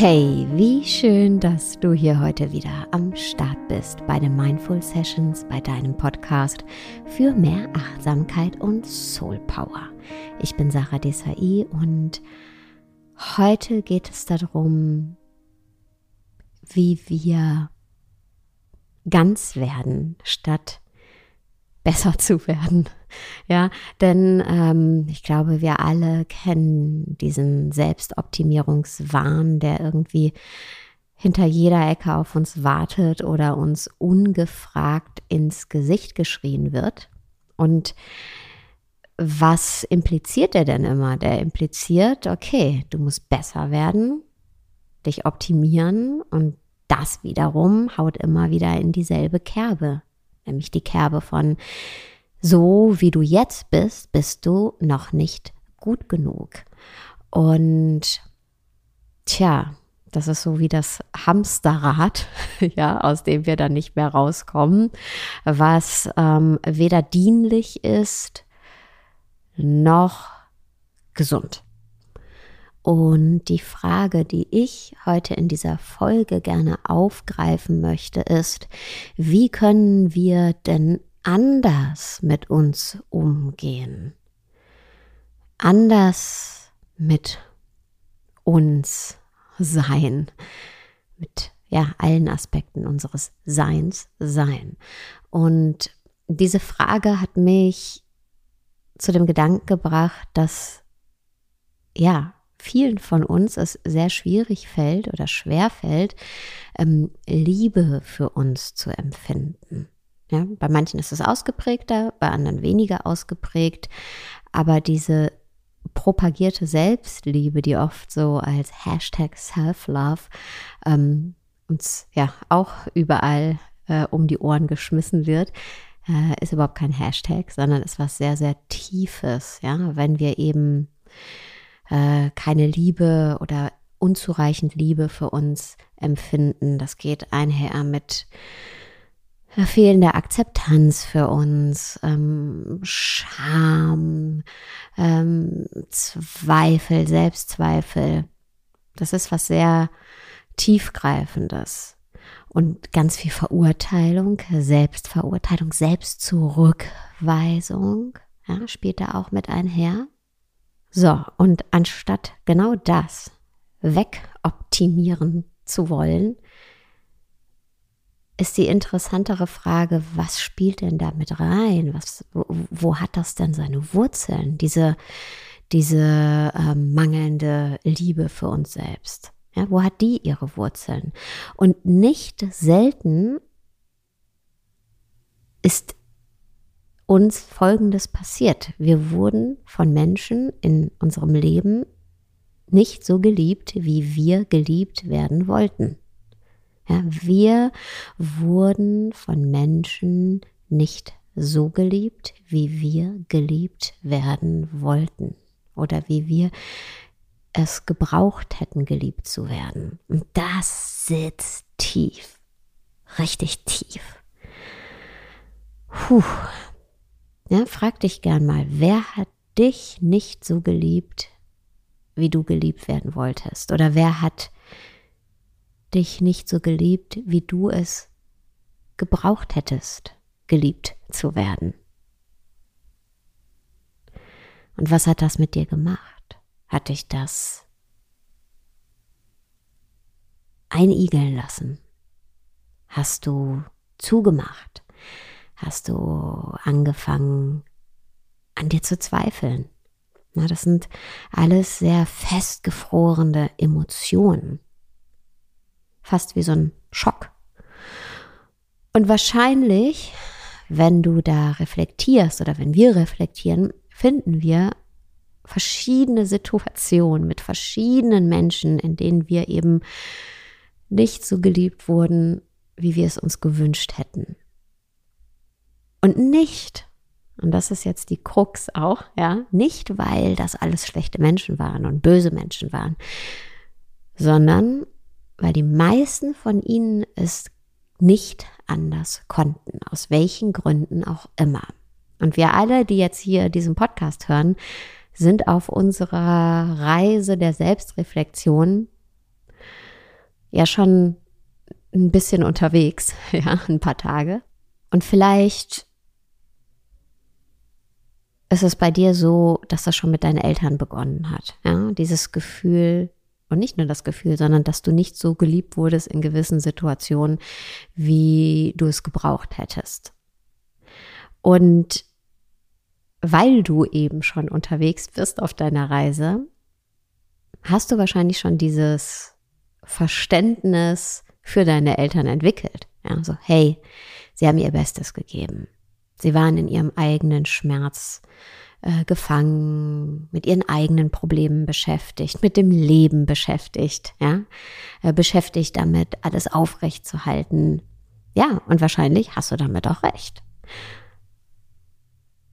Hey, wie schön, dass du hier heute wieder am Start bist bei den Mindful Sessions, bei deinem Podcast für mehr Achtsamkeit und Soul Power. Ich bin Sarah Desai und heute geht es darum, wie wir ganz werden, statt besser zu werden. Ja, denn ähm, ich glaube, wir alle kennen diesen Selbstoptimierungswahn, der irgendwie hinter jeder Ecke auf uns wartet oder uns ungefragt ins Gesicht geschrien wird. Und was impliziert er denn immer? Der impliziert, okay, du musst besser werden, dich optimieren und das wiederum haut immer wieder in dieselbe Kerbe, nämlich die Kerbe von so wie du jetzt bist, bist du noch nicht gut genug. Und tja, das ist so wie das Hamsterrad, ja, aus dem wir dann nicht mehr rauskommen, was ähm, weder dienlich ist noch gesund. Und die Frage, die ich heute in dieser Folge gerne aufgreifen möchte, ist, wie können wir denn anders mit uns umgehen? Anders mit uns sein, mit ja, allen Aspekten unseres Seins sein. Und diese Frage hat mich zu dem Gedanken gebracht, dass ja, vielen von uns es sehr schwierig fällt oder schwer fällt, ähm, Liebe für uns zu empfinden. Ja, bei manchen ist es ausgeprägter, bei anderen weniger ausgeprägt, aber diese propagierte Selbstliebe, die oft so als Hashtag Self-Love ähm, uns ja auch überall äh, um die Ohren geschmissen wird, äh, ist überhaupt kein Hashtag, sondern ist was sehr, sehr Tiefes. Ja, wenn wir eben äh, keine Liebe oder unzureichend Liebe für uns empfinden, das geht einher mit fehlender Akzeptanz für uns, ähm, Scham, ähm, Zweifel, Selbstzweifel. Das ist was sehr tiefgreifendes und ganz viel Verurteilung, Selbstverurteilung, Selbstzurückweisung, ja, spielt da auch mit einher. So, und anstatt genau das wegoptimieren zu wollen, ist die interessantere Frage, was spielt denn da mit rein? Was, wo, wo hat das denn seine Wurzeln? Diese, diese äh, mangelnde Liebe für uns selbst. Ja, wo hat die ihre Wurzeln? Und nicht selten ist uns Folgendes passiert. Wir wurden von Menschen in unserem Leben nicht so geliebt, wie wir geliebt werden wollten. Ja, wir wurden von Menschen nicht so geliebt, wie wir geliebt werden wollten oder wie wir es gebraucht hätten, geliebt zu werden. Und das sitzt tief, richtig tief. Puh. Ja, frag dich gern mal, wer hat dich nicht so geliebt, wie du geliebt werden wolltest? Oder wer hat dich nicht so geliebt, wie du es gebraucht hättest, geliebt zu werden. Und was hat das mit dir gemacht? Hat dich das einigeln lassen? Hast du zugemacht? Hast du angefangen, an dir zu zweifeln? Na, das sind alles sehr festgefrorene Emotionen fast wie so ein Schock. Und wahrscheinlich, wenn du da reflektierst oder wenn wir reflektieren, finden wir verschiedene Situationen mit verschiedenen Menschen, in denen wir eben nicht so geliebt wurden, wie wir es uns gewünscht hätten. Und nicht, und das ist jetzt die Krux auch, ja, nicht weil das alles schlechte Menschen waren und böse Menschen waren, sondern weil die meisten von ihnen es nicht anders konnten, aus welchen Gründen auch immer. Und wir alle, die jetzt hier diesen Podcast hören, sind auf unserer Reise der Selbstreflexion ja schon ein bisschen unterwegs, ja, ein paar Tage. Und vielleicht ist es bei dir so, dass das schon mit deinen Eltern begonnen hat. Ja, dieses Gefühl, und nicht nur das Gefühl, sondern dass du nicht so geliebt wurdest in gewissen Situationen, wie du es gebraucht hättest. Und weil du eben schon unterwegs bist auf deiner Reise, hast du wahrscheinlich schon dieses Verständnis für deine Eltern entwickelt. Ja, so, hey, sie haben ihr Bestes gegeben. Sie waren in ihrem eigenen Schmerz äh, gefangen, mit ihren eigenen Problemen beschäftigt, mit dem Leben beschäftigt, ja, äh, beschäftigt damit, alles aufrecht zu halten. Ja, und wahrscheinlich hast du damit auch recht.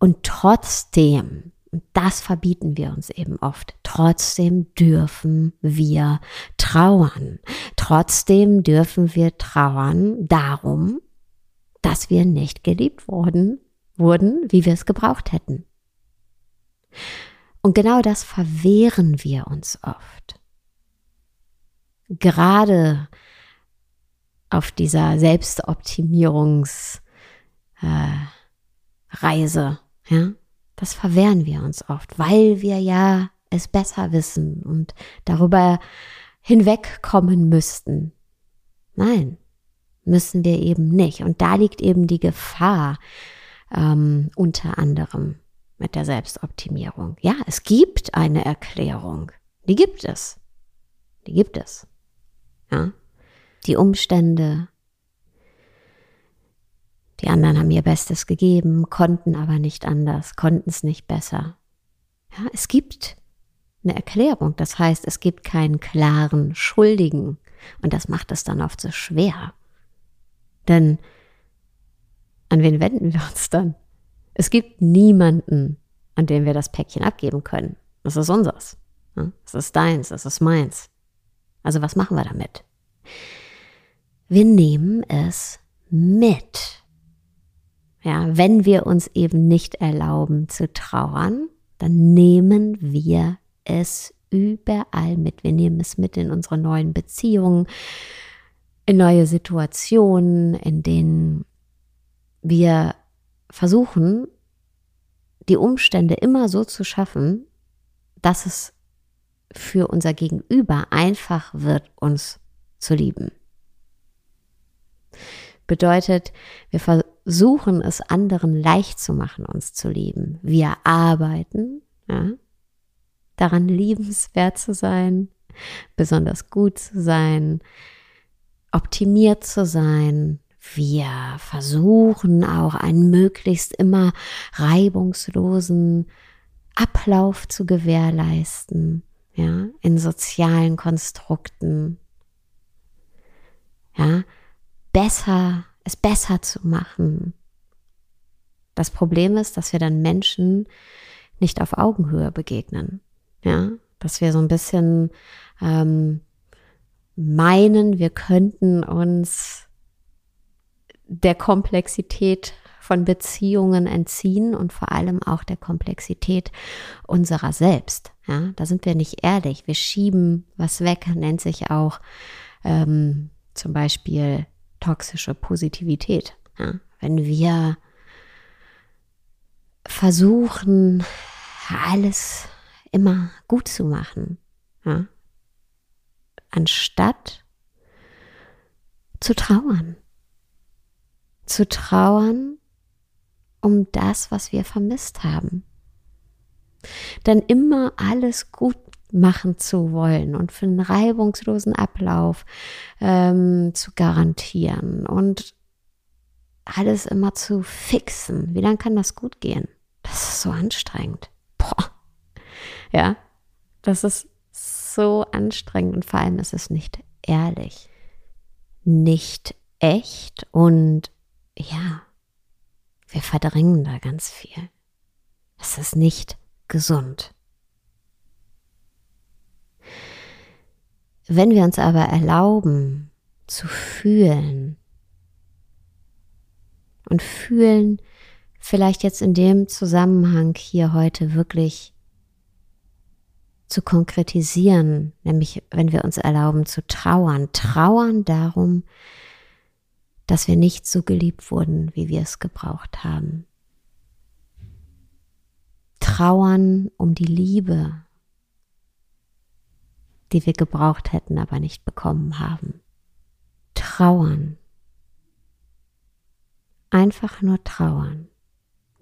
Und trotzdem, das verbieten wir uns eben oft, trotzdem dürfen wir trauern. Trotzdem dürfen wir trauern darum, dass wir nicht geliebt wurden, wurden, wie wir es gebraucht hätten. Und genau das verwehren wir uns oft. Gerade auf dieser Selbstoptimierungsreise, äh, ja, das verwehren wir uns oft, weil wir ja es besser wissen und darüber hinwegkommen müssten. Nein, müssen wir eben nicht. Und da liegt eben die Gefahr ähm, unter anderem mit der Selbstoptimierung. Ja, es gibt eine Erklärung. Die gibt es. Die gibt es. Ja. Die Umstände. Die anderen haben ihr Bestes gegeben, konnten aber nicht anders, konnten es nicht besser. Ja, es gibt eine Erklärung. Das heißt, es gibt keinen klaren Schuldigen. Und das macht es dann oft so schwer. Denn an wen wenden wir uns dann? Es gibt niemanden, an dem wir das Päckchen abgeben können. Das ist unseres. Das ist deins, das ist meins. Also was machen wir damit? Wir nehmen es mit. Ja, wenn wir uns eben nicht erlauben zu trauern, dann nehmen wir es überall mit. Wir nehmen es mit in unsere neuen Beziehungen, in neue Situationen, in denen wir versuchen, die Umstände immer so zu schaffen, dass es für unser Gegenüber einfach wird, uns zu lieben. Bedeutet, wir versuchen es anderen leicht zu machen, uns zu lieben. Wir arbeiten ja, daran, liebenswert zu sein, besonders gut zu sein, optimiert zu sein. Wir versuchen auch einen möglichst immer reibungslosen Ablauf zu gewährleisten, ja, in sozialen Konstrukten. Ja, besser, es besser zu machen. Das Problem ist, dass wir dann Menschen nicht auf Augenhöhe begegnen. Ja, dass wir so ein bisschen ähm, meinen, wir könnten uns der Komplexität von Beziehungen entziehen und vor allem auch der Komplexität unserer selbst. Ja, da sind wir nicht ehrlich. Wir schieben was weg, nennt sich auch ähm, zum Beispiel toxische Positivität. Ja, wenn wir versuchen, alles immer gut zu machen, ja, anstatt zu trauern. Zu trauern um das, was wir vermisst haben. Denn immer alles gut machen zu wollen und für einen reibungslosen Ablauf ähm, zu garantieren und alles immer zu fixen. Wie lange kann das gut gehen? Das ist so anstrengend. Boah. Ja, das so anstrengend und vor allem ist es nicht ehrlich, nicht echt und ja, wir verdrängen da ganz viel. Es ist nicht gesund. Wenn wir uns aber erlauben zu fühlen und fühlen vielleicht jetzt in dem Zusammenhang hier heute wirklich zu konkretisieren, nämlich wenn wir uns erlauben zu trauern, trauern darum, dass wir nicht so geliebt wurden, wie wir es gebraucht haben. Trauern um die Liebe, die wir gebraucht hätten, aber nicht bekommen haben. Trauern. Einfach nur trauern.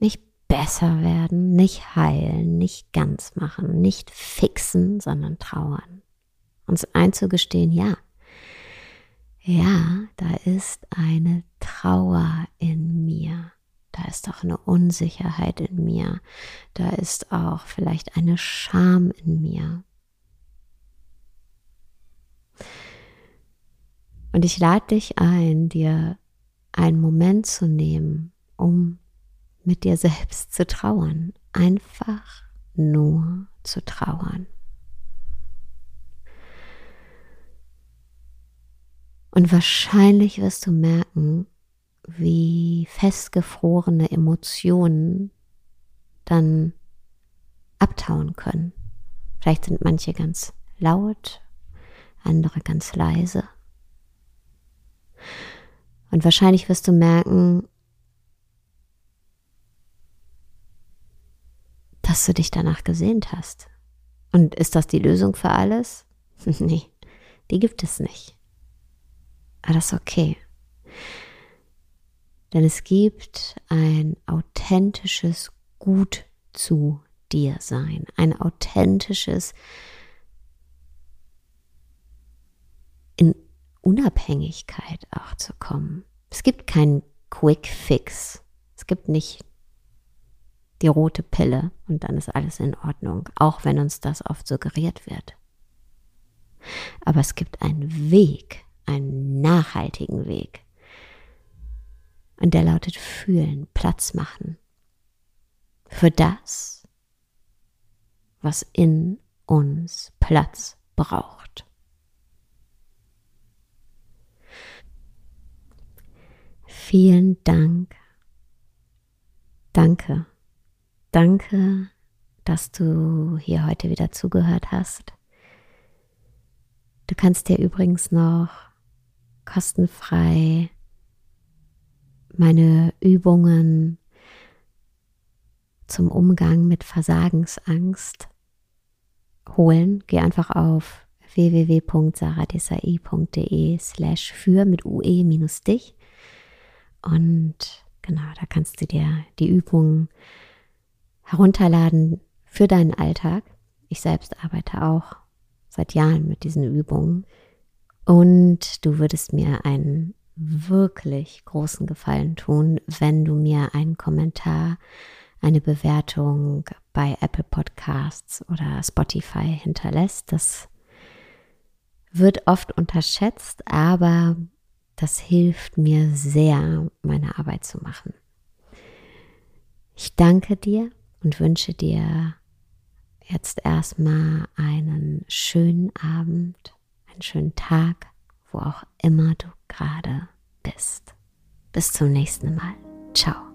Nicht besser werden, nicht heilen, nicht ganz machen, nicht fixen, sondern trauern. Uns einzugestehen, ja, ja, da ist eine Trauer in mir. Da ist auch eine Unsicherheit in mir. Da ist auch vielleicht eine Scham in mir. Und ich lade dich ein, dir einen Moment zu nehmen, um mit dir selbst zu trauern. Einfach nur zu trauern. Und wahrscheinlich wirst du merken, wie festgefrorene Emotionen dann abtauen können. Vielleicht sind manche ganz laut, andere ganz leise. Und wahrscheinlich wirst du merken, dass du dich danach gesehnt hast. Und ist das die Lösung für alles? nee, die gibt es nicht. Aber das ist okay. Denn es gibt ein authentisches Gut zu dir sein, ein authentisches in Unabhängigkeit auch zu kommen. Es gibt keinen Quick Fix. Es gibt nicht die rote Pille und dann ist alles in Ordnung, auch wenn uns das oft suggeriert wird. Aber es gibt einen Weg, einen nachhaltigen Weg. Und der lautet fühlen, Platz machen. Für das, was in uns Platz braucht. Vielen Dank. Danke Danke, dass du hier heute wieder zugehört hast. Du kannst dir übrigens noch kostenfrei meine Übungen zum Umgang mit Versagensangst holen. Geh einfach auf www.saradesai.de slash für mit ue minus dich und genau, da kannst du dir die Übungen herunterladen für deinen Alltag. Ich selbst arbeite auch seit Jahren mit diesen Übungen. Und du würdest mir einen wirklich großen Gefallen tun, wenn du mir einen Kommentar, eine Bewertung bei Apple Podcasts oder Spotify hinterlässt. Das wird oft unterschätzt, aber das hilft mir sehr, meine Arbeit zu machen. Ich danke dir und wünsche dir jetzt erstmal einen schönen Abend, einen schönen Tag, wo auch immer du gerade bist. Bis zum nächsten Mal. Ciao.